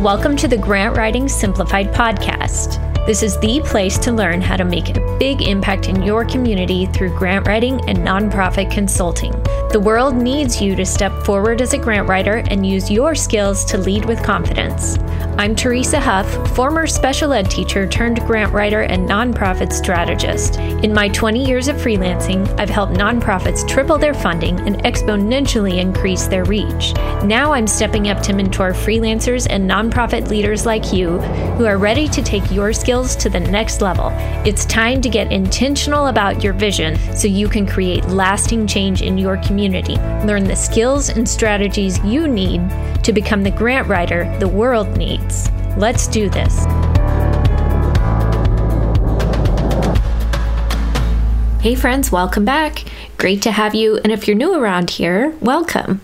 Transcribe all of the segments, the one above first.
Welcome to the Grant Writing Simplified podcast. This is the place to learn how to make a big impact in your community through grant writing and nonprofit consulting. The world needs you to step forward as a grant writer and use your skills to lead with confidence. I'm Teresa Huff, former special ed teacher turned grant writer and nonprofit strategist. In my 20 years of freelancing, I've helped nonprofits triple their funding and exponentially increase their reach. Now I'm stepping up to mentor freelancers and nonprofit leaders like you who are ready to take your skills skills to the next level. It's time to get intentional about your vision so you can create lasting change in your community. Learn the skills and strategies you need to become the grant writer the world needs. Let's do this. Hey, friends, welcome back. Great to have you. And if you're new around here, welcome.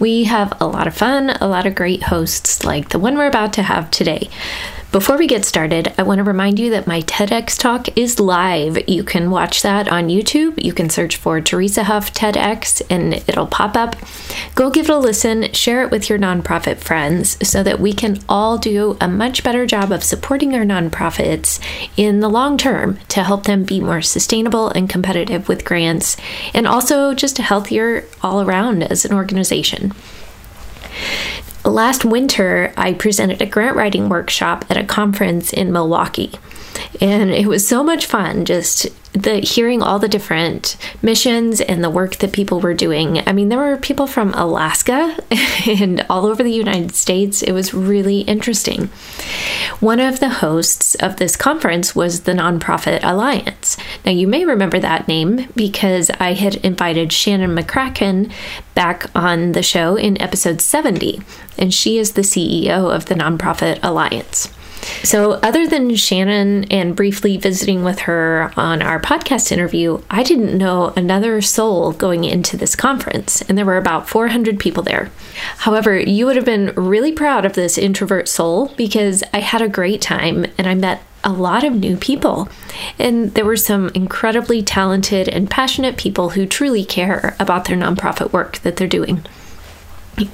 We have a lot of fun, a lot of great hosts like the one we're about to have today. Before we get started, I want to remind you that my TEDx talk is live. You can watch that on YouTube. You can search for Teresa Huff TEDx and it'll pop up. Go give it a listen, share it with your nonprofit friends so that we can all do a much better job of supporting our nonprofits in the long term to help them be more sustainable and competitive with grants and also just healthier all around as an organization. Last winter, I presented a grant writing workshop at a conference in Milwaukee. And it was so much fun just the hearing all the different missions and the work that people were doing. I mean, there were people from Alaska and all over the United States. It was really interesting. One of the hosts of this conference was the Nonprofit Alliance. Now, you may remember that name because I had invited Shannon McCracken back on the show in episode 70, and she is the CEO of the Nonprofit Alliance. So, other than Shannon and briefly visiting with her on our podcast interview, I didn't know another soul going into this conference, and there were about 400 people there. However, you would have been really proud of this introvert soul because I had a great time and I met a lot of new people. And there were some incredibly talented and passionate people who truly care about their nonprofit work that they're doing.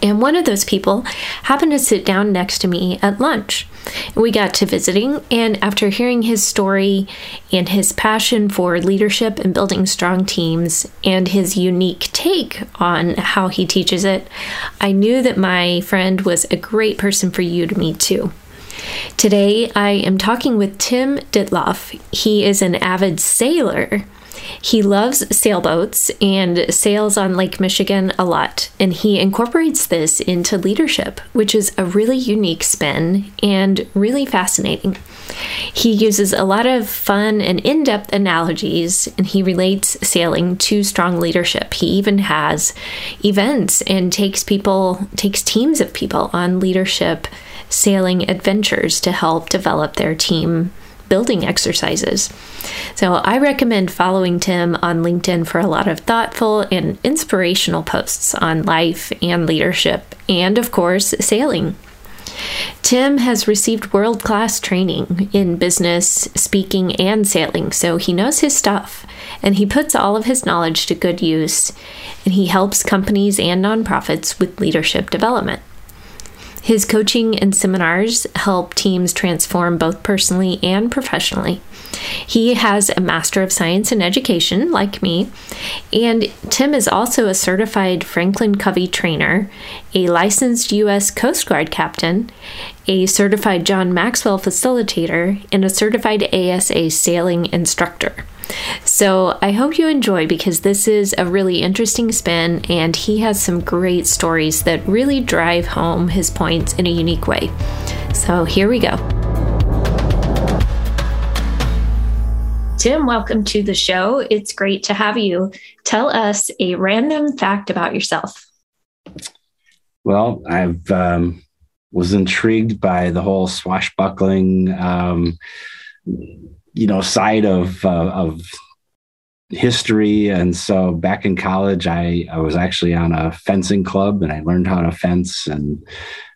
And one of those people happened to sit down next to me at lunch. We got to visiting, and after hearing his story and his passion for leadership and building strong teams, and his unique take on how he teaches it, I knew that my friend was a great person for you to meet too. Today, I am talking with Tim Ditloff. He is an avid sailor he loves sailboats and sails on Lake Michigan a lot, and he incorporates this into leadership, which is a really unique spin and really fascinating. He uses a lot of fun and in depth analogies, and he relates sailing to strong leadership. He even has events and takes people, takes teams of people on leadership sailing adventures to help develop their team building exercises. So I recommend following Tim on LinkedIn for a lot of thoughtful and inspirational posts on life and leadership, and of course, sailing. Tim has received world class training in business, speaking, and sailing, so he knows his stuff and he puts all of his knowledge to good use and he helps companies and nonprofits with leadership development. His coaching and seminars help teams transform both personally and professionally. He has a Master of Science in Education, like me, and Tim is also a certified Franklin Covey trainer, a licensed U.S. Coast Guard captain, a certified John Maxwell facilitator, and a certified ASA sailing instructor. So I hope you enjoy because this is a really interesting spin, and he has some great stories that really drive home his points in a unique way. So here we go. Tim, welcome to the show. It's great to have you. Tell us a random fact about yourself. Well, I've um, was intrigued by the whole swashbuckling um, you know side of uh, of history. And so back in college i i was actually on a fencing club and i learned how to fence. And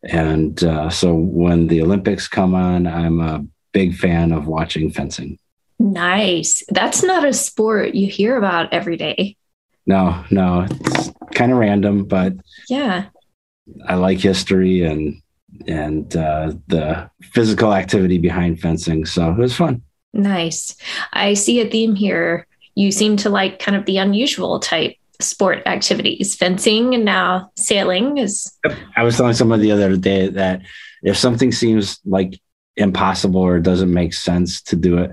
and uh, so when the olympics come on i'm a big fan of watching fencing. Nice. That's not a sport you hear about every day. No no it's kind of random but yeah. I like history and and uh, the physical activity behind fencing. So it was fun. Nice. I see a theme here. You seem to like kind of the unusual type sport activities, fencing and now sailing is. I was telling someone the other day that if something seems like impossible or doesn't make sense to do it,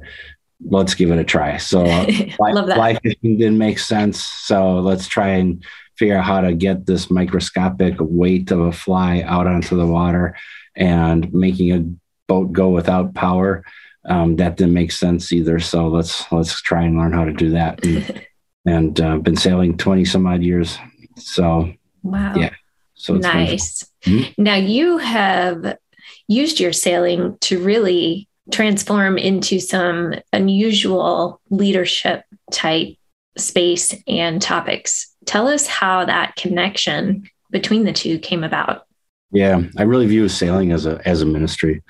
let's give it a try. So Love that. fly fishing didn't make sense. So let's try and figure out how to get this microscopic weight of a fly out onto the water and making a boat go without power. Um, that didn't make sense either. So let's let's try and learn how to do that. And, and uh, been sailing twenty some odd years. So wow, yeah, so nice. Mm-hmm. Now you have used your sailing to really transform into some unusual leadership type space and topics. Tell us how that connection between the two came about. Yeah, I really view sailing as a as a ministry.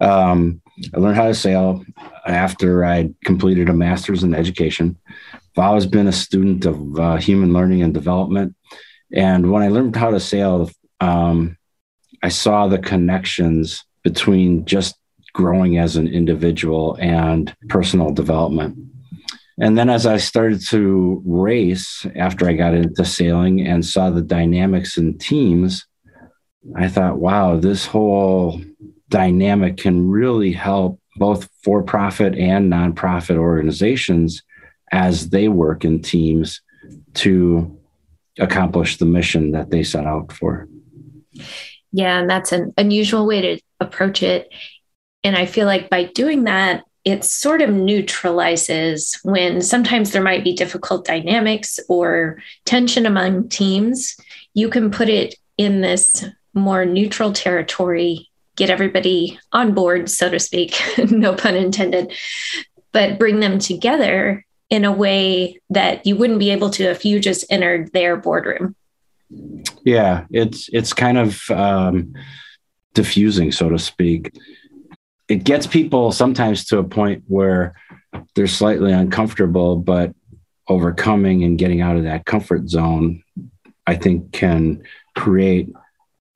Um, I learned how to sail after I completed a master's in education. I've always been a student of uh, human learning and development, and when I learned how to sail, um, I saw the connections between just growing as an individual and personal development. And then as I started to race after I got into sailing and saw the dynamics in teams, I thought, wow, this whole dynamic can really help both for profit and nonprofit organizations as they work in teams to accomplish the mission that they set out for. Yeah, and that's an unusual way to approach it. And I feel like by doing that, it sort of neutralizes when sometimes there might be difficult dynamics or tension among teams. You can put it in this more neutral territory, get everybody on board, so to speak, no pun intended, but bring them together in a way that you wouldn't be able to if you just entered their boardroom. Yeah, it's it's kind of um, diffusing, so to speak it gets people sometimes to a point where they're slightly uncomfortable, but overcoming and getting out of that comfort zone, I think can create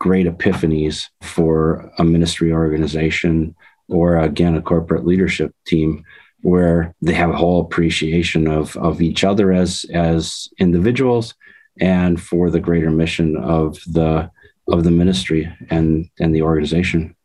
great epiphanies for a ministry organization or again a corporate leadership team where they have a whole appreciation of of each other as as individuals and for the greater mission of the of the ministry and and the organization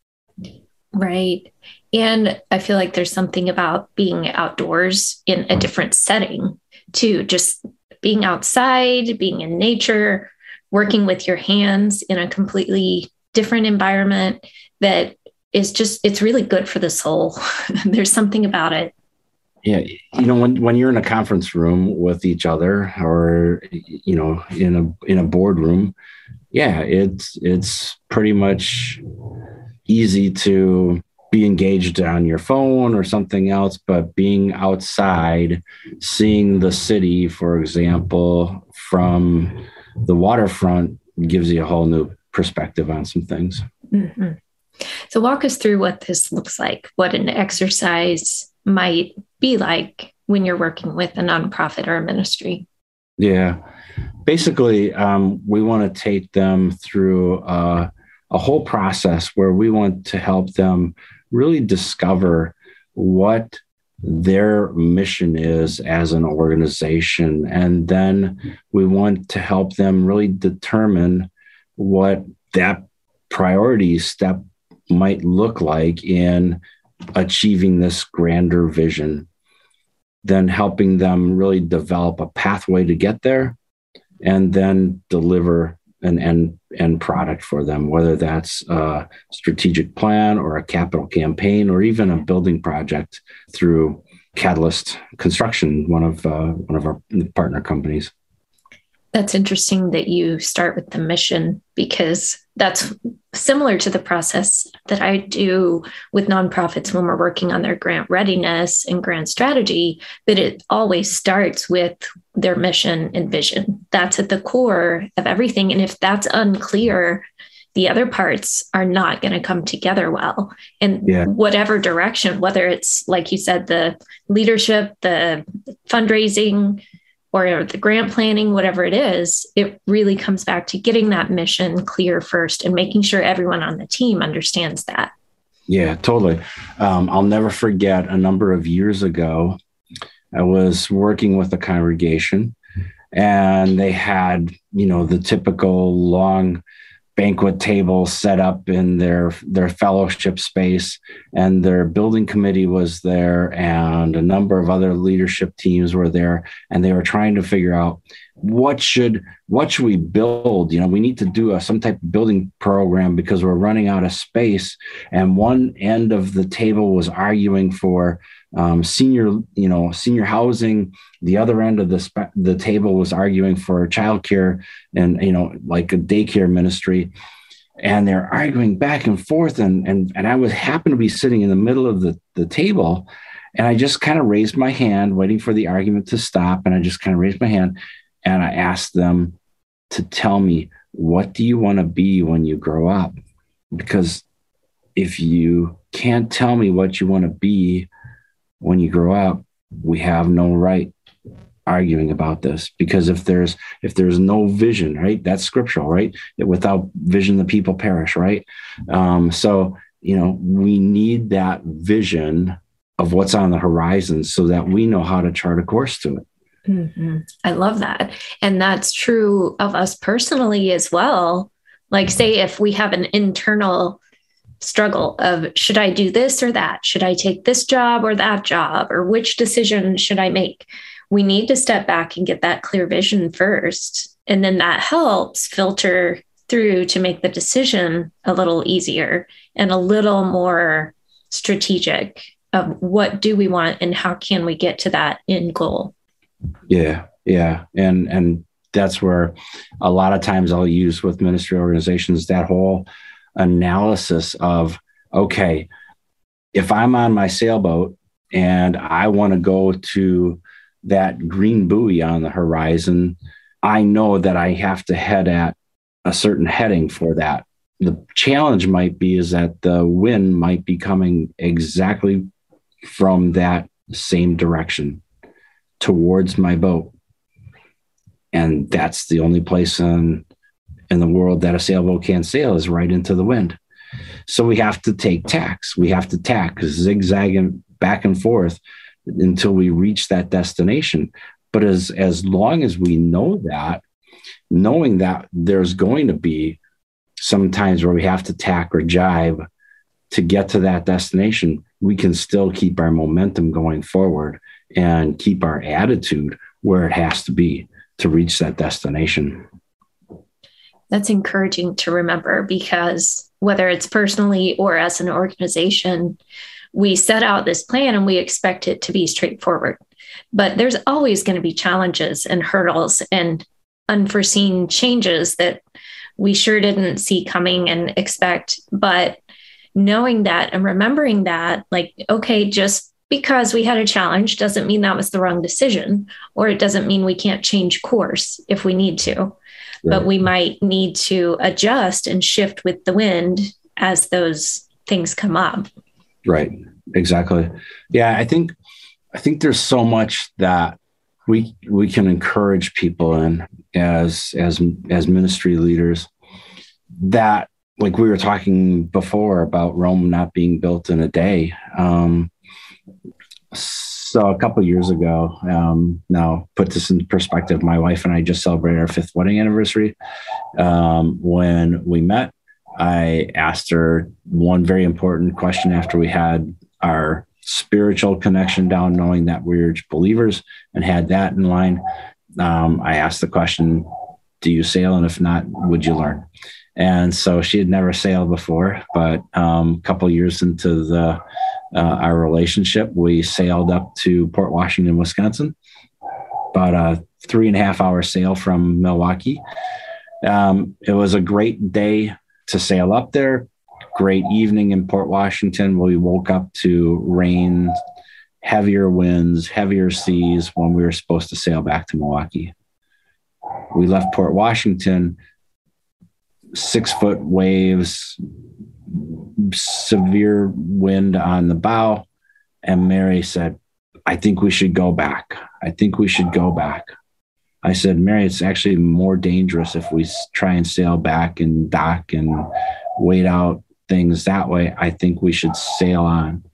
Right. And I feel like there's something about being outdoors in a different setting too, just being outside, being in nature, working with your hands in a completely different environment that is just, it's really good for the soul. there's something about it. Yeah. You know, when, when you're in a conference room with each other or, you know, in a, in a boardroom, yeah, it's, it's pretty much easy to be engaged on your phone or something else, but being outside, seeing the city, for example, from the waterfront gives you a whole new perspective on some things. Mm-hmm. So, walk us through what this looks like, what an exercise might be like when you're working with a nonprofit or a ministry. Yeah. Basically, um, we want to take them through uh, a whole process where we want to help them really discover what their mission is as an organization. And then we want to help them really determine what that priority step might look like in achieving this grander vision. Then helping them really develop a pathway to get there and then deliver an end end product for them, whether that's a strategic plan or a capital campaign or even a building project through Catalyst Construction, one of uh, one of our partner companies. That's interesting that you start with the mission because that's similar to the process that I do with nonprofits when we're working on their grant readiness and grant strategy. But it always starts with their mission and vision. That's at the core of everything. And if that's unclear, the other parts are not going to come together well in yeah. whatever direction, whether it's like you said, the leadership, the fundraising, or the grant planning, whatever it is, it really comes back to getting that mission clear first and making sure everyone on the team understands that. Yeah, totally. Um, I'll never forget a number of years ago, I was working with a congregation and they had, you know, the typical long banquet table set up in their their fellowship space and their building committee was there and a number of other leadership teams were there and they were trying to figure out what should what should we build? You know we need to do a, some type of building program because we're running out of space and one end of the table was arguing for um, senior, you know, senior housing. The other end of the spe- the table was arguing for childcare and you know, like a daycare ministry. And they're arguing back and forth, and and and I was happened to be sitting in the middle of the the table, and I just kind of raised my hand, waiting for the argument to stop, and I just kind of raised my hand, and I asked them to tell me what do you want to be when you grow up, because if you can't tell me what you want to be when you grow up, we have no right arguing about this. Because if there's if there's no vision right? That's scriptural right? Without vision the people perish right? Um, so you know we need that vision of what's on the horizon so that we know how to chart a course to it. Mm-hmm. i love that. And that's true of us personally as well. Like say if we have an internal struggle of should I do this or that? Should I take this job or that job? Or which decision should I make? We need to step back and get that clear vision first. And then that helps filter through to make the decision a little easier and a little more strategic of what do we want and how can we get to that end goal. Yeah. Yeah. And and that's where a lot of times I'll use with ministry organizations that whole analysis of okay, if I'm on my sailboat and I want to go to that green buoy on the horizon, I know that I have to head at a certain heading for that. The challenge might be is that the wind might be coming exactly from that same direction towards my boat. And that's the only place in in the world that a sailboat can't sail is right into the wind. So we have to take tacks. We have to tack, zigzagging back and forth until we reach that destination. But as as long as we know that, knowing that there's going to be some times where we have to tack or jibe to get to that destination, we can still keep our momentum going forward and keep our attitude where it has to be to reach that destination that's encouraging to remember because whether it's personally or as an organization, we set out this plan and we expect it to be straightforward. But there's always going to be challenges and hurdles and unforeseen changes that we sure didn't see coming and expect. But knowing that and remembering that, like, okay, just because we had a challenge doesn't mean that was the wrong decision, or it doesn't mean we can't change course if we need to but we might need to adjust and shift with the wind as those things come up. Right. Exactly. Yeah, I think I think there's so much that we we can encourage people in as as as ministry leaders that like we were talking before about Rome not being built in a day. Um, so a couple years ago, um, now put this in perspective. My wife and I just celebrated our fifth wedding anniversary. Um, when we met, I asked her one very important question after we had our spiritual connection down, knowing that we're believers and had that in line. Um, I asked the question, "Do you sail? And if not, would you learn?" And so she had never sailed before, but um, a couple years into the uh, our relationship, we sailed up to Port Washington, Wisconsin, about a three and a half hour sail from Milwaukee. Um, it was a great day to sail up there. Great evening in Port Washington. We woke up to rain, heavier winds, heavier seas when we were supposed to sail back to Milwaukee. We left Port Washington, six foot waves, severe wind on the bow. And Mary said, I think we should go back. I think we should go back. I said, Mary, it's actually more dangerous if we try and sail back and dock and wait out things that way. I think we should sail on.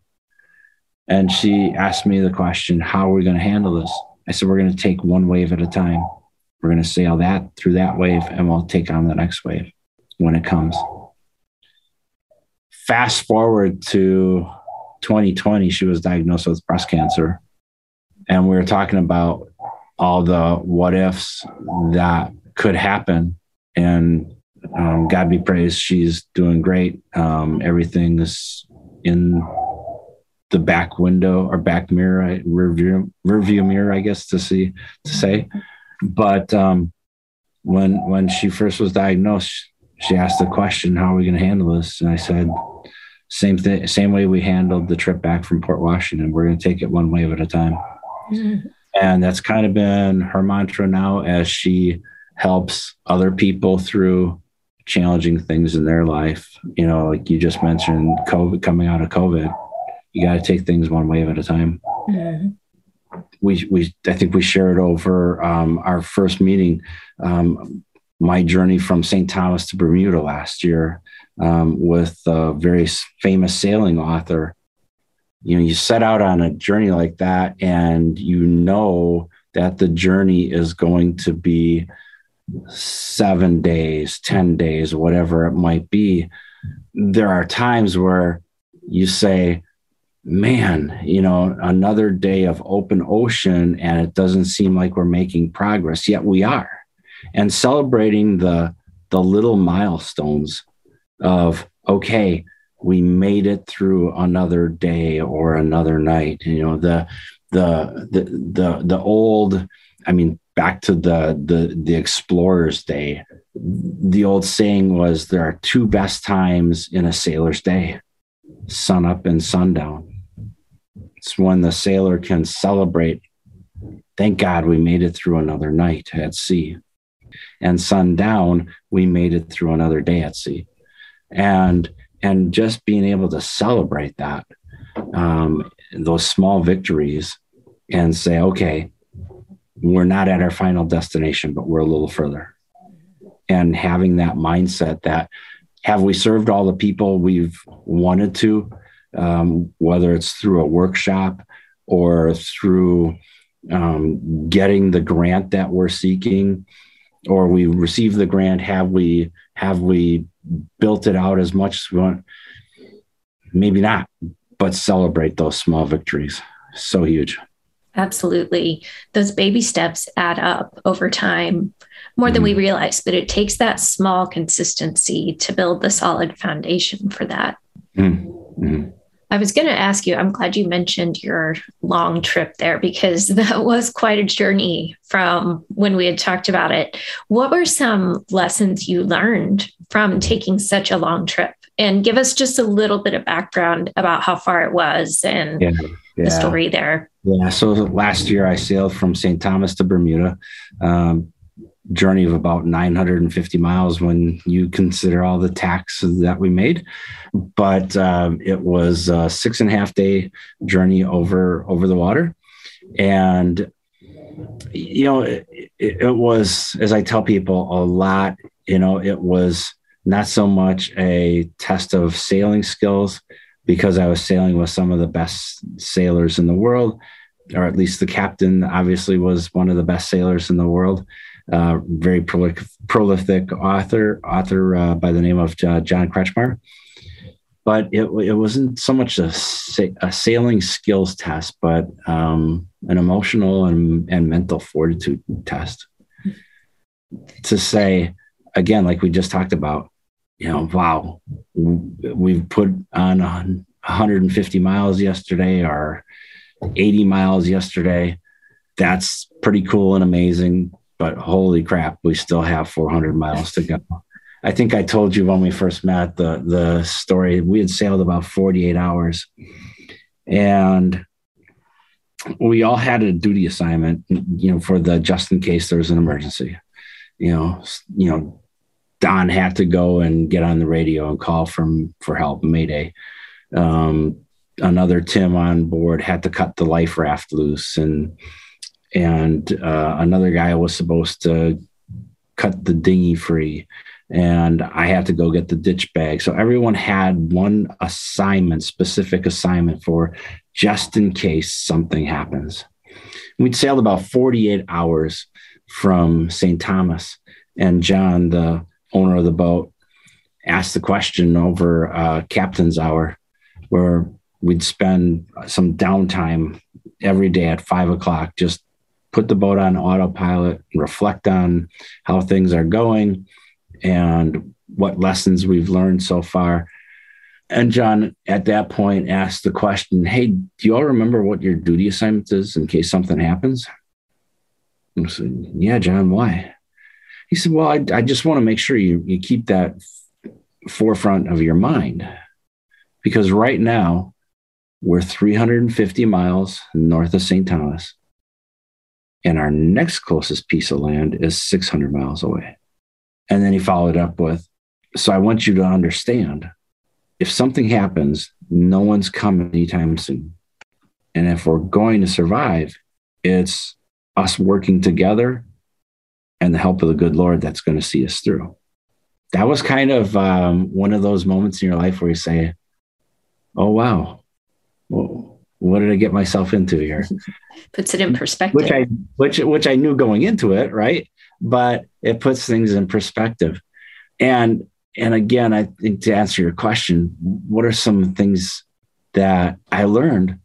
And she asked me the question, How are we going to handle this? I said, We're going to take one wave at a time. We're going to sail that through that wave and we'll take on the next wave when it comes. Fast forward to 2020, she was diagnosed with breast cancer. And we were talking about all the what ifs that could happen. And um, God be praised, she's doing great. Um, everything is in the back window or back mirror, rear view, rear view mirror, I guess to see to say. But um, when when she first was diagnosed, she asked the question, "How are we going to handle this?" And I said, "Same thing, same way we handled the trip back from Port Washington. We're going to take it one wave at a time." Mm-hmm. And that's kind of been her mantra now as she helps other people through challenging things in their life. You know, like you just mentioned, COVID coming out of COVID, you got to take things one wave at a time. Mm-hmm. We, we, I think we shared over um, our first meeting um, my journey from St. Thomas to Bermuda last year um, with a very famous sailing author. You know you set out on a journey like that and you know that the journey is going to be seven days 10 days whatever it might be. There are times where you say man you know another day of open ocean and it doesn't seem like we're making progress. Yet we are and celebrating the the little milestones of okay we made it through another day or another night you know the the the the, the old i mean back to the the the explorer's day. The old saying was there are two best times in a sailor's day sun up and sundown. It's when the sailor can celebrate thank god we made it through another night at sea and sundown we made it through another day at sea. And and just being able to celebrate that um, those small victories and say okay we're not at our final destination but we're a little further. And having that mindset that have we served all the people we've wanted to um, whether it's through a workshop or through um, getting the grant that we're seeking or we receive the grant have we have we built it out as much as we want. Maybe not, but celebrate those small victories. So huge. Absolutely. Those baby steps add up over time more than mm-hmm. we realize, but it takes that small consistency to build the solid foundation for that. Mm-hmm. I was going to ask you, I'm glad you mentioned your long trip there because that was quite a journey from when we had talked about it. What were some lessons you learned from taking such a long trip? And give us just a little bit of background about how far it was and yeah, yeah. the story there. Yeah. So last year I sailed from St. Thomas to Bermuda. Um, journey of about 950 miles when you consider all the tacks that we made. But um, it was a six and a half day journey over over the water, and you know it, it was as I tell people a lot. You know, it was not so much a test of sailing skills because I was sailing with some of the best sailors in the world, or at least the captain obviously was one of the best sailors in the world uh, very prolific, prolific author, author uh, by the name of uh, John Kretschmer. But it, it wasn't so much a, a sailing skills test, but um, an emotional and, and mental fortitude test. To say, again, like we just talked about, you know, wow, we've put on 150 miles yesterday or 80 miles yesterday. That's pretty cool and amazing but holy crap, we still have 400 miles to go. I think I told you when we first met the the story. We had sailed about 48 hours, and we all had a duty assignment, you know, for the just in case there was an emergency. You know, you know, Don had to go and get on the radio and call from for help, Mayday. Um, another Tim on board had to cut the life raft loose, and and uh, another guy was supposed to cut the dinghy free and I had to go get the ditch bag. So everyone had one assignment, specific assignment for just in case something happens. We'd sailed about 48 hours from St. Thomas, and John, the owner of the boat, asked the question over uh, captain's hour, where we'd spend some downtime every day at five o'clock, just put the boat on autopilot, reflect on how things are going and what lessons we've learned so far. And John, at that point, asked the question Hey, do you all remember what your duty assignment is in case something happens? I said, Yeah, John, why? He said, Well, I, I just want to make sure you, you keep that forefront of your mind because right now we're 350 miles north of St. Thomas, and our next closest piece of land is 600 miles away. And then he followed up with, So I want you to understand if something happens, no one's coming anytime soon. And if we're going to survive, it's us working together and the help of the good Lord that's going to see us through. That was kind of um, one of those moments in your life where you say, Oh, wow. Well, what did I get myself into here? Puts it in perspective. Which I which which I knew going into it, right? but it puts things in perspective. And and again, I think to answer your question, what are some things that I learned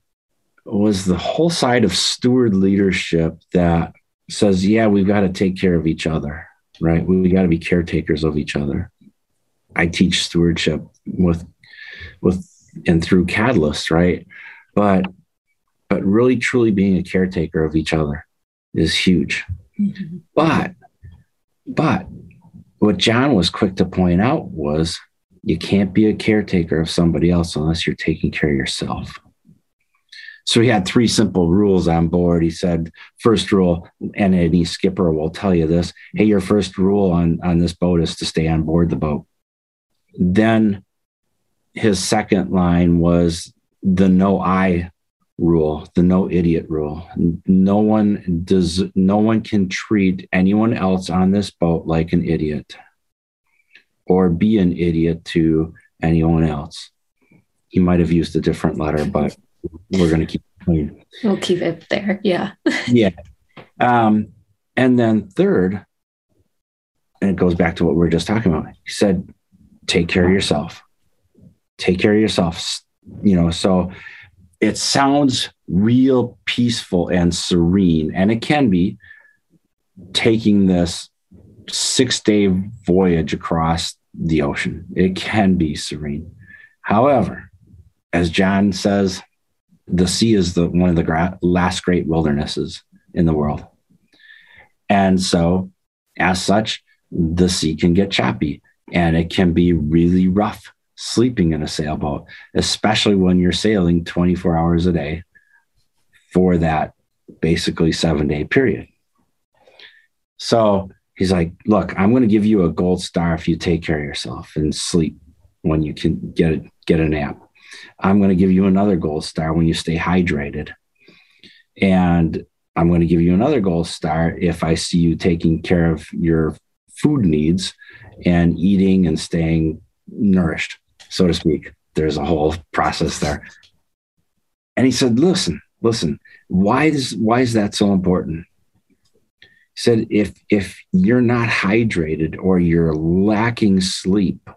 was the whole side of steward leadership that says, yeah, we've got to take care of each other, right? We, we got to be caretakers of each other. I teach stewardship with with and through Catalyst, right? But but really truly being a caretaker of each other is huge. Mm-hmm. But but what John was quick to point out was you can't be a caretaker of somebody else unless you're taking care of yourself. So he had three simple rules on board. He said, first rule, and any skipper will tell you this hey, your first rule on, on this boat is to stay on board the boat. Then his second line was the no I rule, the no idiot rule. No one does no one can treat anyone else on this boat like an idiot or be an idiot to anyone else. He might have used a different letter, but we're going to keep it clean. We'll keep it there. Yeah. yeah. Um, and then third, and it goes back to what we are just talking about. He said, take care of yourself. Take care of yourself. You know, so it sounds real peaceful and serene, and it can be taking this six day voyage across the ocean. It can be serene. However, as John says, the sea is the one of the gra- last great wildernesses in the world. And so, as such, the sea can get choppy and it can be really rough sleeping in a sailboat, especially when you're sailing 24 hours a day for that basically seven day period. So he's like, Look, I'm going to give you a gold star if you take care of yourself and sleep when you can get a, get a nap. I'm going to give you another gold star when you stay hydrated. And I'm going to give you another gold star if I see you taking care of your food needs and eating and staying nourished so to speak. There's a whole process there. And he said, listen, listen, why is why is that so important? He said, if if you're not hydrated or you're lacking sleep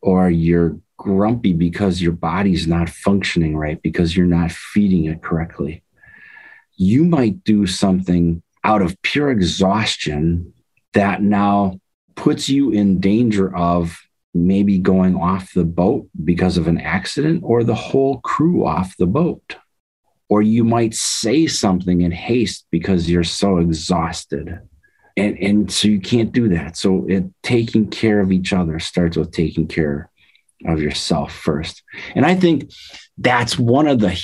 or you're grumpy because your body's not functioning right because you're not feeding it correctly, you might do something out of pure exhaustion that now puts you in danger of maybe going off the boat because of an accident or the whole crew off the boat. Or you might say something in haste because you're so exhausted. And, and so you can't do that. So it, taking care of each other starts with taking care of yourself first. And I think that's one of the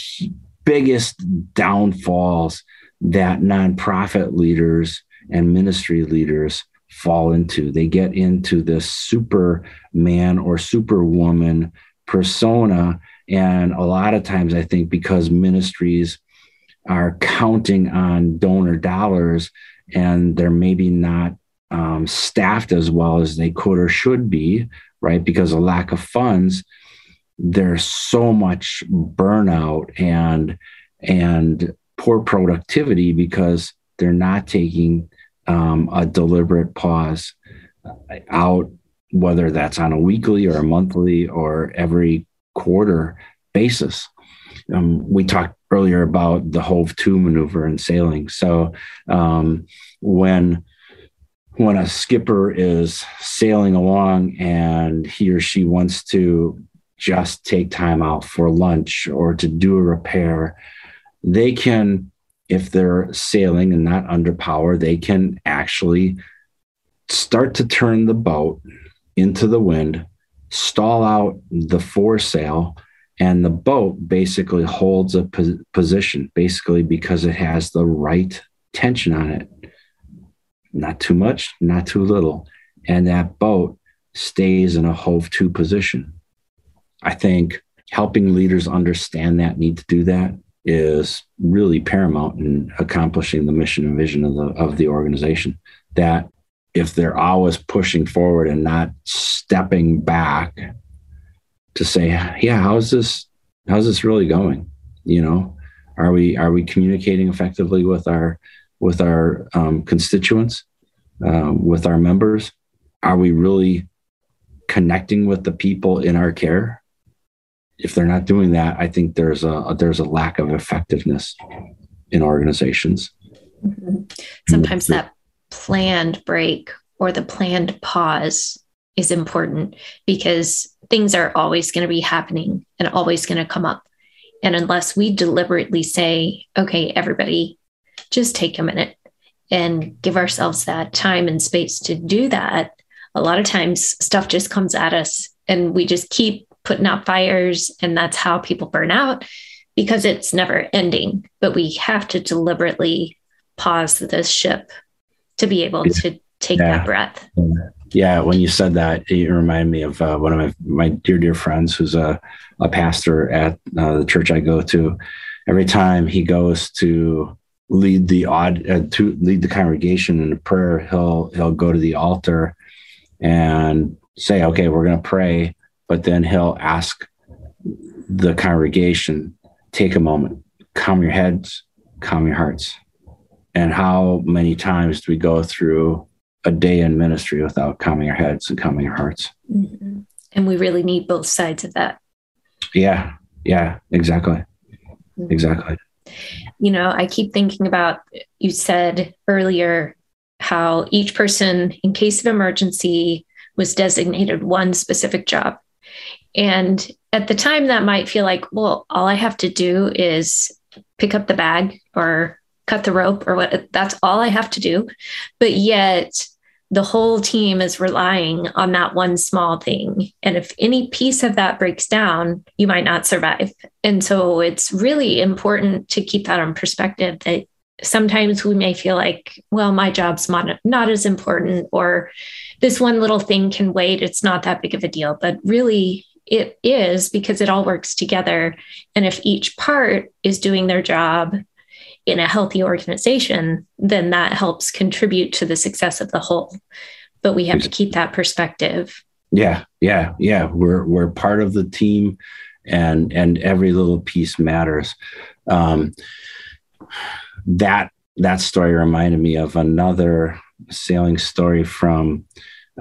biggest downfalls that nonprofit leaders and ministry leaders fall into. They get into this superman or superwoman persona. And a lot of times, I think because ministries are counting on donor dollars and they're maybe not um, staffed as well as they could or should be, right? Because of lack of funds, there's so much burnout and and poor productivity because they're not taking um, a deliberate pause out, whether that's on a weekly or a monthly or every quarter basis. Um, we talked earlier about the Hove to maneuver in sailing. So um, when when a skipper is sailing along and he or she wants to just take time out for lunch or to do a repair, they can, if they're sailing and not under power, they can actually start to turn the boat into the wind, stall out the foresail, and the boat basically holds a position, basically because it has the right tension on it. Not too much, not too little. And that boat stays in a hove to position. I think helping leaders understand that need to do that is really paramount in accomplishing the mission and vision of the of the organization. That if they're always pushing forward and not stepping back to say, yeah, how's this how's this really going? You know, are we are we communicating effectively with our with our um, constituents, um, with our members? Are we really connecting with the people in our care? If they're not doing that, I think there's a there's a lack of effectiveness in organizations. Mm-hmm. Sometimes that planned break or the planned pause is important because things are always going to be happening and always going to come up. And unless we deliberately say, okay, everybody, just take a minute and give ourselves that time and space to do that, a lot of times stuff just comes at us and we just keep putting out fires. And that's how people burn out because it's never ending. But we have to deliberately pause this ship to be able to take yeah. that breath. Yeah, when you said that, it reminded me of uh, one of my, my dear, dear friends who's a, a pastor at uh, the church I go to. Every time he goes to lead the odd uh, to lead the congregation in a prayer, he'll he'll go to the altar and say, "Okay, we're going to pray," but then he'll ask the congregation, "Take a moment, calm your heads, calm your hearts." And how many times do we go through a day in ministry without calming our heads and calming our hearts? Mm-hmm. And we really need both sides of that. Yeah. Yeah. Exactly. Mm-hmm. Exactly. You know, I keep thinking about you said earlier how each person, in case of emergency, was designated one specific job. And at the time, that might feel like, well, all I have to do is pick up the bag or cut the rope or what that's all I have to do. But yet the whole team is relying on that one small thing. And if any piece of that breaks down, you might not survive. And so it's really important to keep that on perspective that sometimes we may feel like, well, my job's not as important, or this one little thing can wait. It's not that big of a deal. But really, it is because it all works together. And if each part is doing their job in a healthy organization, then that helps contribute to the success of the whole. But we have to keep that perspective. Yeah, yeah, yeah. We're we're part of the team, and and every little piece matters. Um, that that story reminded me of another sailing story from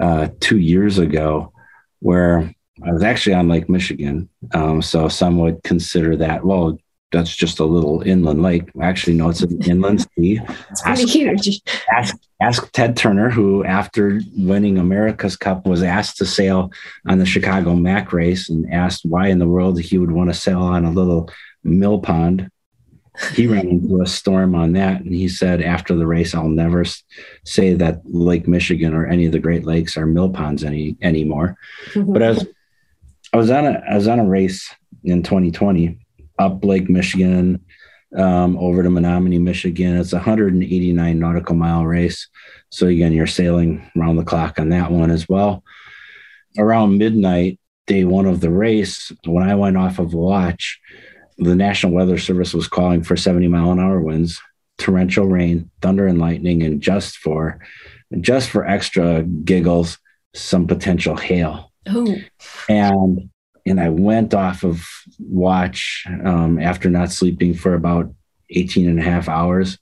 uh, two years ago, where I was actually on Lake Michigan. Um, so some would consider that well, that's just a little inland lake. Actually, no, it's an inland sea. It's pretty ask, huge. Ask, ask Ted Turner, who after winning America's Cup was asked to sail on the Chicago Mac race and asked why in the world he would want to sail on a little mill pond. He ran into a storm on that, and he said after the race, "I'll never say that Lake Michigan or any of the Great Lakes are mill ponds any anymore." Mm-hmm. But as I was on a I was on a race in 2020 up Lake Michigan um, over to Menominee, Michigan. It's a 189 nautical mile race. So again, you're sailing around the clock on that one as well. Around midnight, day one of the race, when I went off of watch, the National Weather Service was calling for 70 mile an hour winds, torrential rain, thunder and lightning, and just for just for extra giggles, some potential hail. And and I went off of watch um, after not sleeping for about 18 and a half hours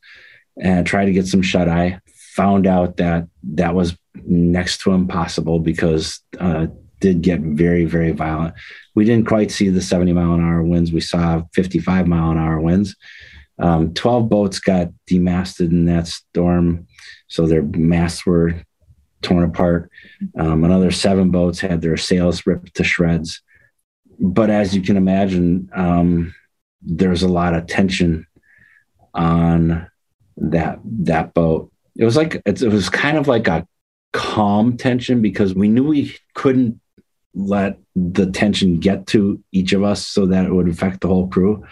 and tried to get some shut eye. Found out that that was next to impossible because uh, did get very, very violent. We didn't quite see the 70 mile an hour winds. We saw 55 mile an hour winds. Um, 12 boats got demasted in that storm. So their masts were torn apart. Um, another seven boats had their sails ripped to shreds. But as you can imagine, um, there's a lot of tension on that that boat. It was like it was kind of like a calm tension because we knew we couldn't let the tension get to each of us so that it would affect the whole crew.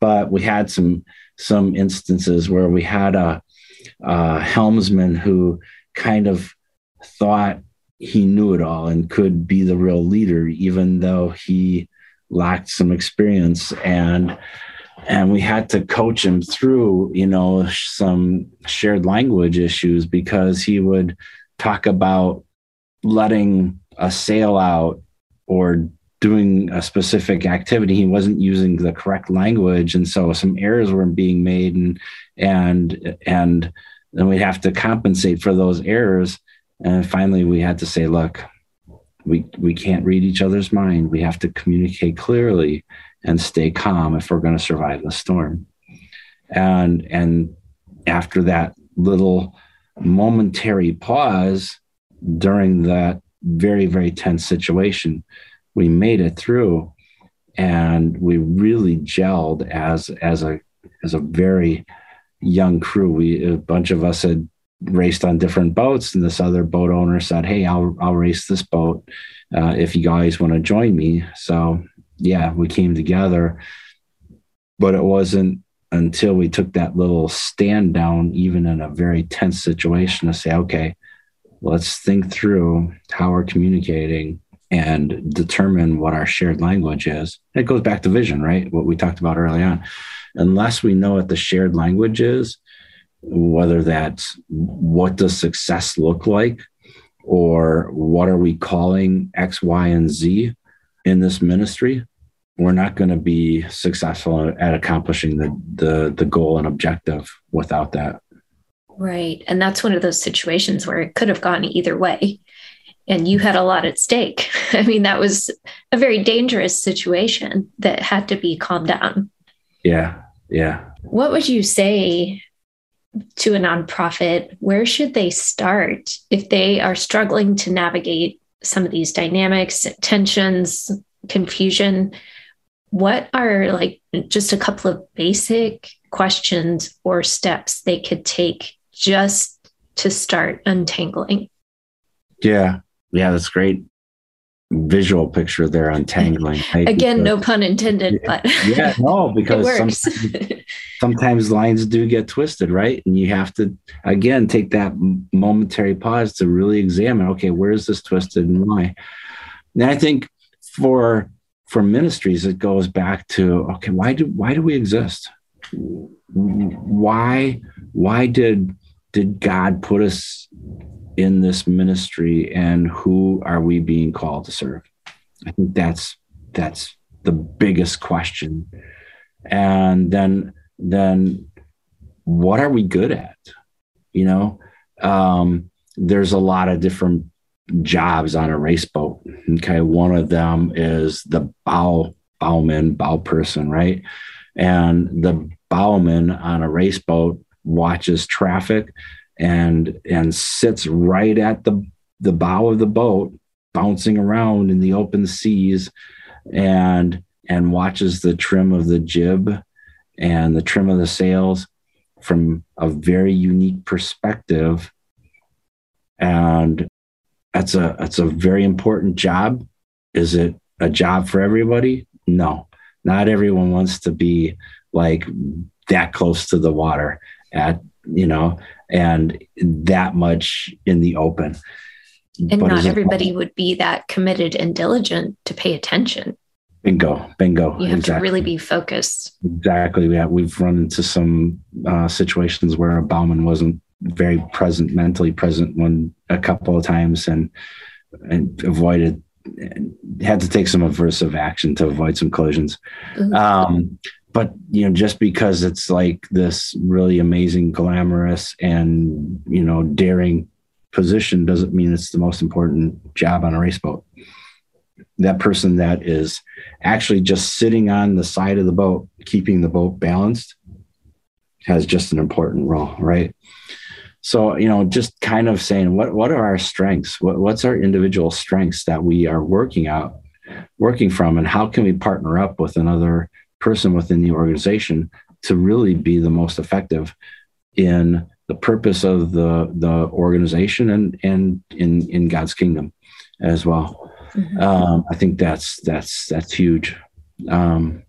But we had some some instances where we had a, a helmsman who kind of thought he knew it all and could be the real leader, even though he lacked some experience. And and we had to coach him through you know some shared language issues because he would talk about letting a sail out or doing a specific activity. He wasn't using the correct language. And so some errors were being made and and and then we'd have to compensate for those errors and finally we had to say look we we can't read each other's mind we have to communicate clearly and stay calm if we're going to survive the storm and and after that little momentary pause during that very, very tense situation. We made it through and we really gelled as as a as a very young crew. We a bunch of us had raced on different boats, and this other boat owner said, "Hey, I'll I'll race this boat uh, if you guys want to join me." So yeah, we came together, but it wasn't until we took that little stand down, even in a very tense situation, to say, "Okay, let's think through how we're communicating and determine what our shared language is. It goes back to vision, right? What we talked about early on. Unless we know what the shared language is, whether that's what does success look like or what are we calling X, Y, and Z in this ministry, we're not going to be successful at accomplishing the, the, the goal and objective without that. Right. And that's one of those situations where it could have gone either way. And you had a lot at stake. I mean, that was a very dangerous situation that had to be calmed down. Yeah. Yeah. What would you say to a nonprofit? Where should they start if they are struggling to navigate some of these dynamics, tensions, confusion? What are like just a couple of basic questions or steps they could take just to start untangling. Yeah. Yeah, that's great visual picture there untangling. Right? Again, because, no pun intended, but yeah, no, because sometimes, sometimes lines do get twisted, right? And you have to again take that momentary pause to really examine. Okay, where is this twisted and why? And I think for for ministries, it goes back to okay, why do why do we exist? Why why did did God put us in this ministry and who are we being called to serve? I think that's that's the biggest question. And then then what are we good at? You know, um, there's a lot of different jobs on a race boat. Okay. One of them is the bow bowman, bow person, right? And the bowman on a race boat watches traffic and and sits right at the the bow of the boat bouncing around in the open seas and and watches the trim of the jib and the trim of the sails from a very unique perspective. And that's a that's a very important job. Is it a job for everybody? No. Not everyone wants to be like that close to the water at you know and that much in the open and but not everybody would be that committed and diligent to pay attention Bingo, bingo. You have exactly. to really be focused. Exactly. Yeah, we've run into some uh, situations where a bowman wasn't very present, mentally present one a couple of times, and and avoided had to take some aversive action to avoid some collisions. Mm-hmm. Um, but you know, just because it's like this really amazing, glamorous, and you know, daring position doesn't mean it's the most important job on a race boat. That person that is actually just sitting on the side of the boat, keeping the boat balanced, has just an important role, right? So, you know, just kind of saying what what are our strengths? What, what's our individual strengths that we are working out, working from, and how can we partner up with another person within the organization to really be the most effective in the purpose of the the organization and and in in God's kingdom as well. Mm-hmm. Um, I think that's that's that's huge. Um,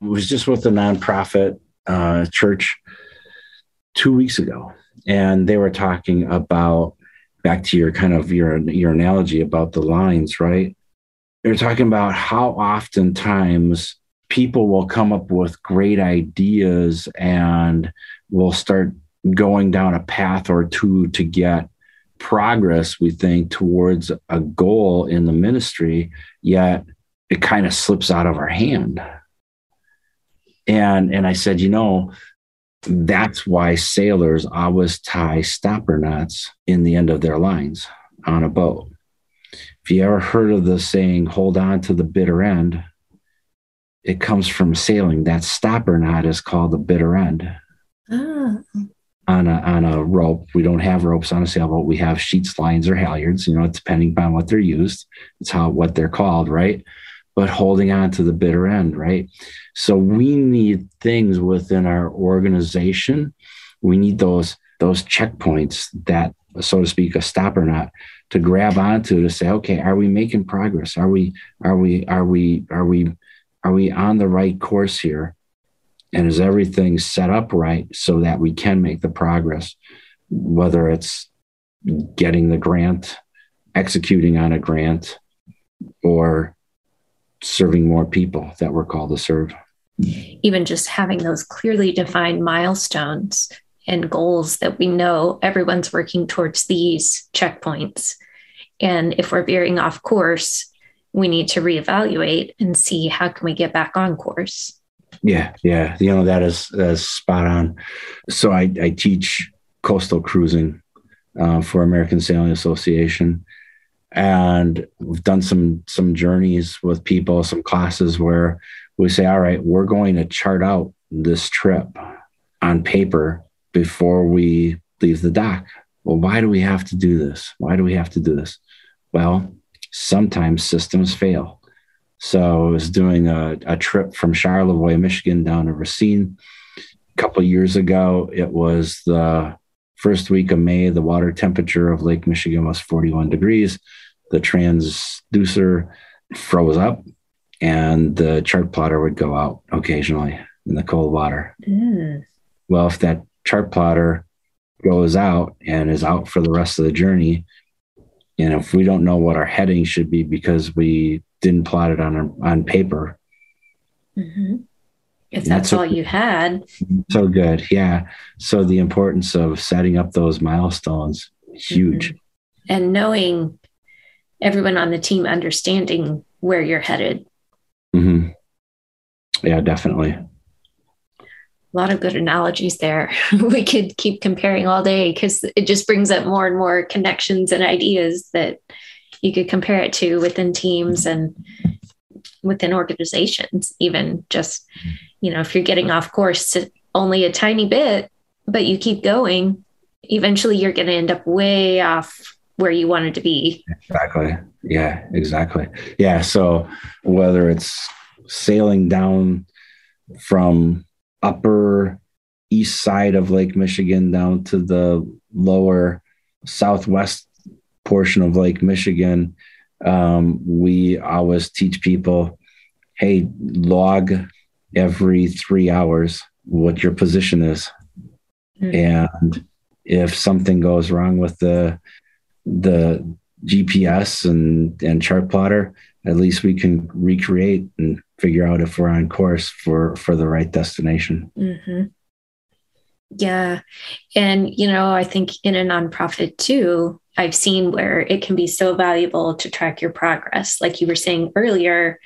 it was just with the nonprofit uh, church two weeks ago, and they were talking about back to your kind of your your analogy about the lines, right? They're talking about how oftentimes people will come up with great ideas and will start going down a path or two to get progress we think towards a goal in the ministry yet it kind of slips out of our hand and and i said you know that's why sailors always tie stopper knots in the end of their lines on a boat. If you ever heard of the saying, hold on to the bitter end, it comes from sailing. That stopper knot is called the bitter end. Oh. On a, on a rope. We don't have ropes on a sailboat. We have sheets, lines, or halyards, you know, depending upon what they're used. It's how what they're called, right? but holding on to the bitter end, right? So we need things within our organization. We need those those checkpoints that, so to speak, a stopper knot to grab onto to say, okay, are we making progress? Are we are we are we are we are we on the right course here? And is everything set up right so that we can make the progress? Whether it's getting the grant, executing on a grant, or serving more people that we're called to serve. Even just having those clearly defined milestones and goals that we know everyone's working towards these checkpoints. And if we're veering off course, we need to reevaluate and see how can we get back on course. Yeah, yeah, you know that is, that is spot on. So I, I teach coastal cruising uh, for American Sailing Association, and we've done some some journeys with people some classes where we say all right we're going to chart out this trip on paper before we leave the dock. Well why do we have to do this? Why do we have to do this? Well sometimes systems fail so i was doing a, a trip from charlevoix michigan down to racine a couple years ago it was the First week of May, the water temperature of Lake Michigan was 41 degrees. The transducer froze up, and the chart plotter would go out occasionally in the cold water. Mm. Well, if that chart plotter goes out and is out for the rest of the journey, and if we don't know what our heading should be because we didn't plot it on on paper, mm-hmm if that's, that's all you had. So good. Yeah. So the importance of setting up those milestones, huge. Mm-hmm. And knowing everyone on the team understanding where you're headed. Mm-hmm. Yeah, definitely. A lot of good analogies there. we could keep comparing all day because it just brings up more and more connections and ideas that you could compare it to within teams and within organizations, even just you know, if you're getting off course only a tiny bit, but you keep going, eventually you're going to end up way off where you wanted to be. Exactly. Yeah, exactly. Yeah. So whether it's sailing down from upper east side of Lake Michigan down to the lower southwest portion of Lake Michigan, um, we always teach people hey, log every three hours what your position is. Mm-hmm. And if something goes wrong with the the GPS and, and chart plotter, at least we can recreate and figure out if we're on course for for the right destination. Mm-hmm. Yeah. And, you know, I think in a nonprofit too, I've seen where it can be so valuable to track your progress. Like you were saying earlier,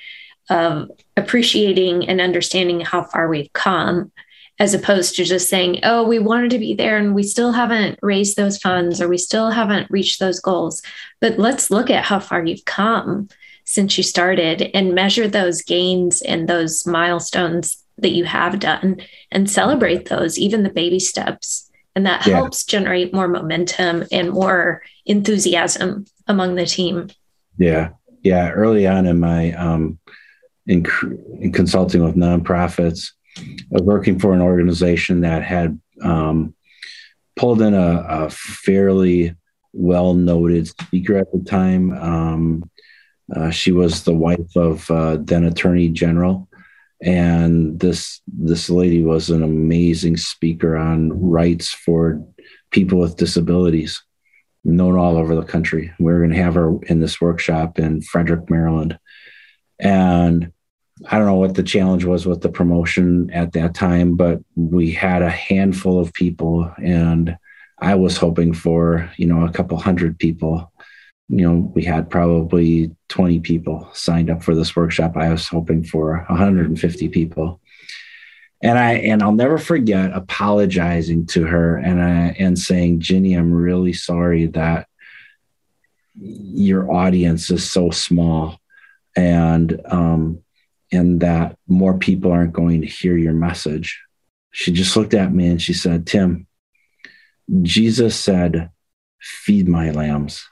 of appreciating and understanding how far we've come, as opposed to just saying, oh, we wanted to be there and we still haven't raised those funds or we still haven't reached those goals. But let's look at how far you've come since you started and measure those gains and those milestones that you have done and celebrate those, even the baby steps. And that yeah. helps generate more momentum and more enthusiasm among the team. Yeah. Yeah. Early on in my, um, in, in consulting with nonprofits, I was working for an organization that had um, pulled in a, a fairly well noted speaker at the time. Um, uh, she was the wife of uh, then Attorney General. And this this lady was an amazing speaker on rights for people with disabilities known all over the country. We are going to have her in this workshop in frederick maryland. And i don't know what the challenge was with the promotion at that time but we had a handful of people and i was hoping for you know a couple hundred people you know, we had probably 20 people signed up for this workshop. I was hoping for 150 people. And I and I'll never forget apologizing to her and I and saying, Ginny, I'm really sorry that your audience is so small and um and that more people aren't going to hear your message. She just looked at me and she said, Tim, Jesus said, feed my lambs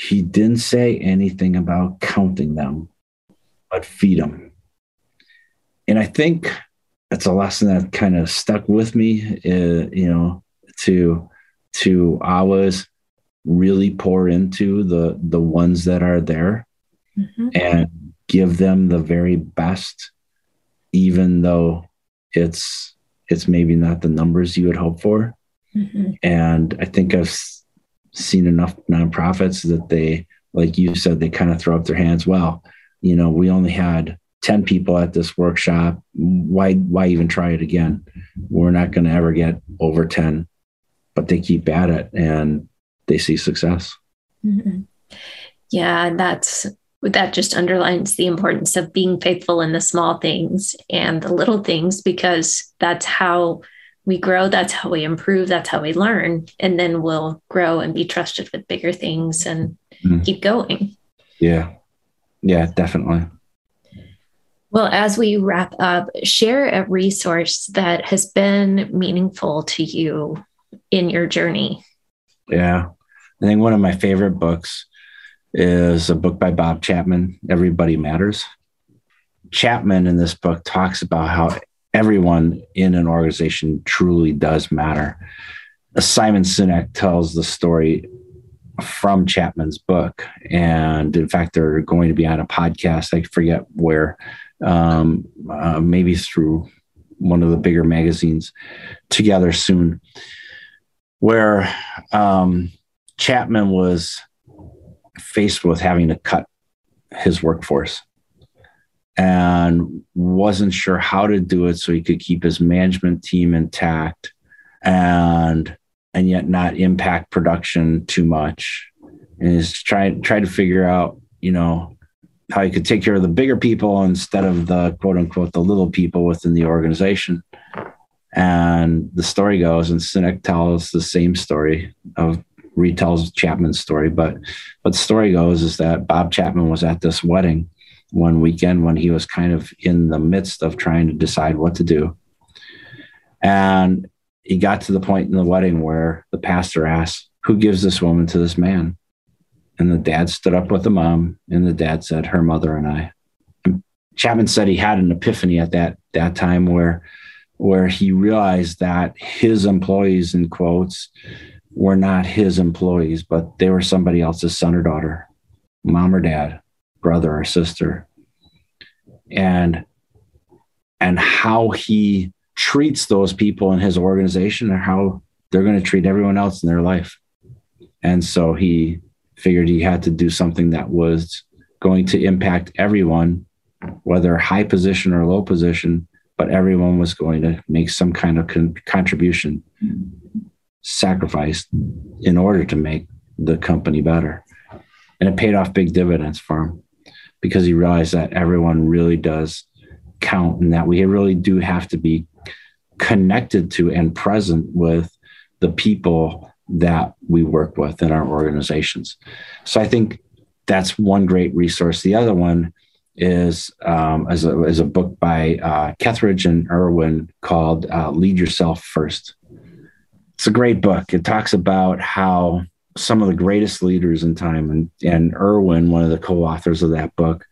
he didn't say anything about counting them, but feed them. And I think that's a lesson that kind of stuck with me, uh, you know, to to always really pour into the the ones that are there mm-hmm. and give them the very best, even though it's it's maybe not the numbers you would hope for. Mm-hmm. And I think I've seen enough nonprofits that they, like you said, they kind of throw up their hands. Well, you know, we only had 10 people at this workshop. Why, why even try it again? We're not going to ever get over 10, but they keep at it and they see success. Mm-hmm. Yeah. That's, that just underlines the importance of being faithful in the small things and the little things because that's how we grow, that's how we improve, that's how we learn. And then we'll grow and be trusted with bigger things and mm. keep going. Yeah. Yeah, definitely. Well, as we wrap up, share a resource that has been meaningful to you in your journey. Yeah. I think one of my favorite books is a book by Bob Chapman, Everybody Matters. Chapman in this book talks about how everyone in an organization truly does matter. Simon Sinek tells the story from Chapman's book. And in fact, they're going to be on a podcast. I forget where, um, uh, maybe through one of the bigger magazines together soon, where um, Chapman was faced with having to cut his workforce and wasn't sure how to do it so he could keep his management team intact and and yet not impact production too much. And he's trying try to figure out you know how he could take care of the bigger people instead of the quote unquote the little people within the organization. And the story goes and Sinek tells the same story of retells Chapman's story but but the story goes is that Bob Chapman was at this wedding one weekend when he was kind of in the midst of trying to decide what to do. And he got to the point in the wedding where the pastor asked, Who gives this woman to this man? And the dad stood up with the mom, and the dad said, Her mother and I. And Chapman said he had an epiphany at that, that time where, where he realized that his employees, in quotes, were not his employees, but they were somebody else's son or daughter, mom or dad brother or sister. And and how he treats those people in his organization and how they're going to treat everyone else in their life. And so he figured he had to do something that was going to impact everyone, whether high position or low position, but everyone was going to make some kind of con- contribution, sacrifice in order to make the company better. And it paid off big dividends for him because he realized that everyone really does count and that we really do have to be connected to and present with the people that we work with in our organizations. So I think that's one great resource. The other one is um, as, a, as a book by uh, Kethledge and Erwin called uh, Lead Yourself First. It's a great book. It talks about how some of the greatest leaders in time, and, and Erwin, one of the co authors of that book,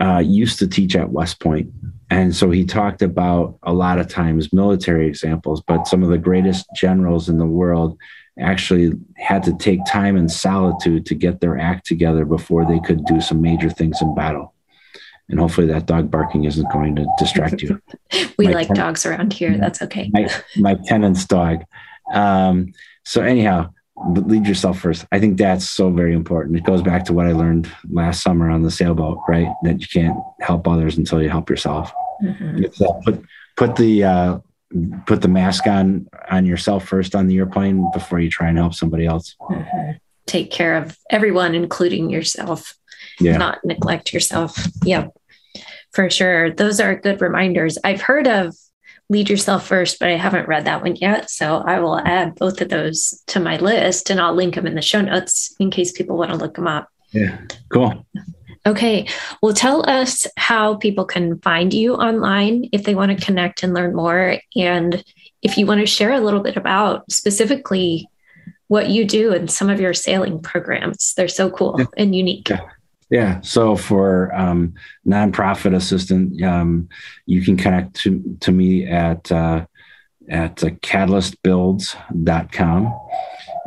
uh, used to teach at West Point. And so he talked about a lot of times military examples, but some of the greatest generals in the world actually had to take time and solitude to get their act together before they could do some major things in battle. And hopefully that dog barking isn't going to distract you. we my like ten- dogs around here. That's okay. My, my tenant's dog. Um, so anyhow, lead yourself first. I think that's so very important. It goes back to what I learned last summer on the sailboat, right? That you can't help others until you help yourself. Mm-hmm. put put the uh, put the mask on on yourself first on the airplane before you try and help somebody else. Mm-hmm. Take care of everyone, including yourself. Yeah. Not neglect yourself. Yeah, for sure. Those are good reminders. I've heard of lead yourself first, but I haven't read that one yet. So I will add both of those to my list and I'll link them in the show notes in case people want to look them up. Yeah, cool. Okay. Well, tell us how people can find you online if they want to connect and learn more. And if you want to share a little bit about specifically what you do and some of your sailing programs, they're so cool yeah. and unique. Yeah. Yeah. So for um, nonprofit assistant, um, you can connect to, to me at uh, at uh, catalystbuilds.com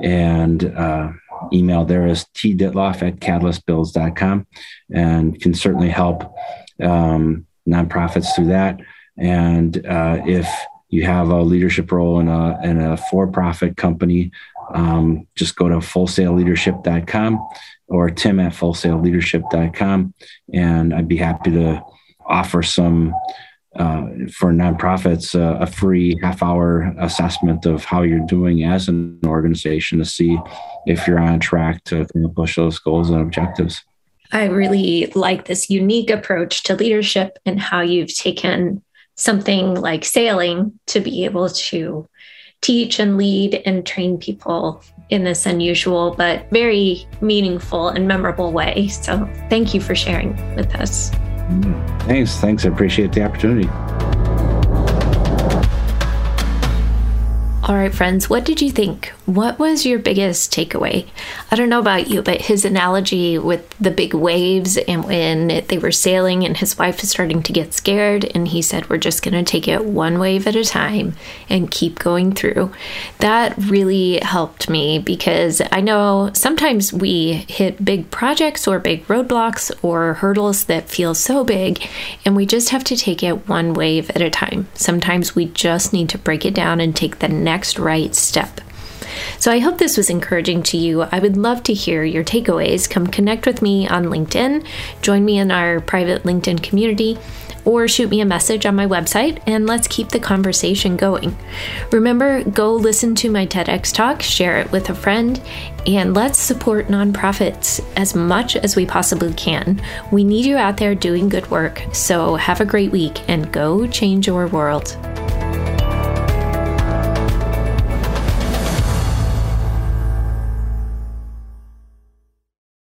and uh, email there is tditloff at catalystbuilds.com and can certainly help um, nonprofits through that. And uh, if you have a leadership role in a, in a for-profit company, um, just go to fullsailleadership.com or tim at fullsailleadership.com. And I'd be happy to offer some uh, for nonprofits uh, a free half hour assessment of how you're doing as an organization to see if you're on track to accomplish those goals and objectives. I really like this unique approach to leadership and how you've taken something like sailing to be able to teach and lead and train people in this unusual but very meaningful and memorable way. So, thank you for sharing with us. Thanks. Thanks. I appreciate the opportunity. All right, friends, what did you think? What was your biggest takeaway? I don't know about you, but his analogy with the big waves and when they were sailing and his wife was starting to get scared, and he said, We're just going to take it one wave at a time and keep going through. That really helped me because I know sometimes we hit big projects or big roadblocks or hurdles that feel so big, and we just have to take it one wave at a time. Sometimes we just need to break it down and take the next next right step. So I hope this was encouraging to you. I would love to hear your takeaways. Come connect with me on LinkedIn, join me in our private LinkedIn community, or shoot me a message on my website and let's keep the conversation going. Remember, go listen to my TEDx talk, share it with a friend, and let's support nonprofits as much as we possibly can. We need you out there doing good work. So have a great week and go change your world.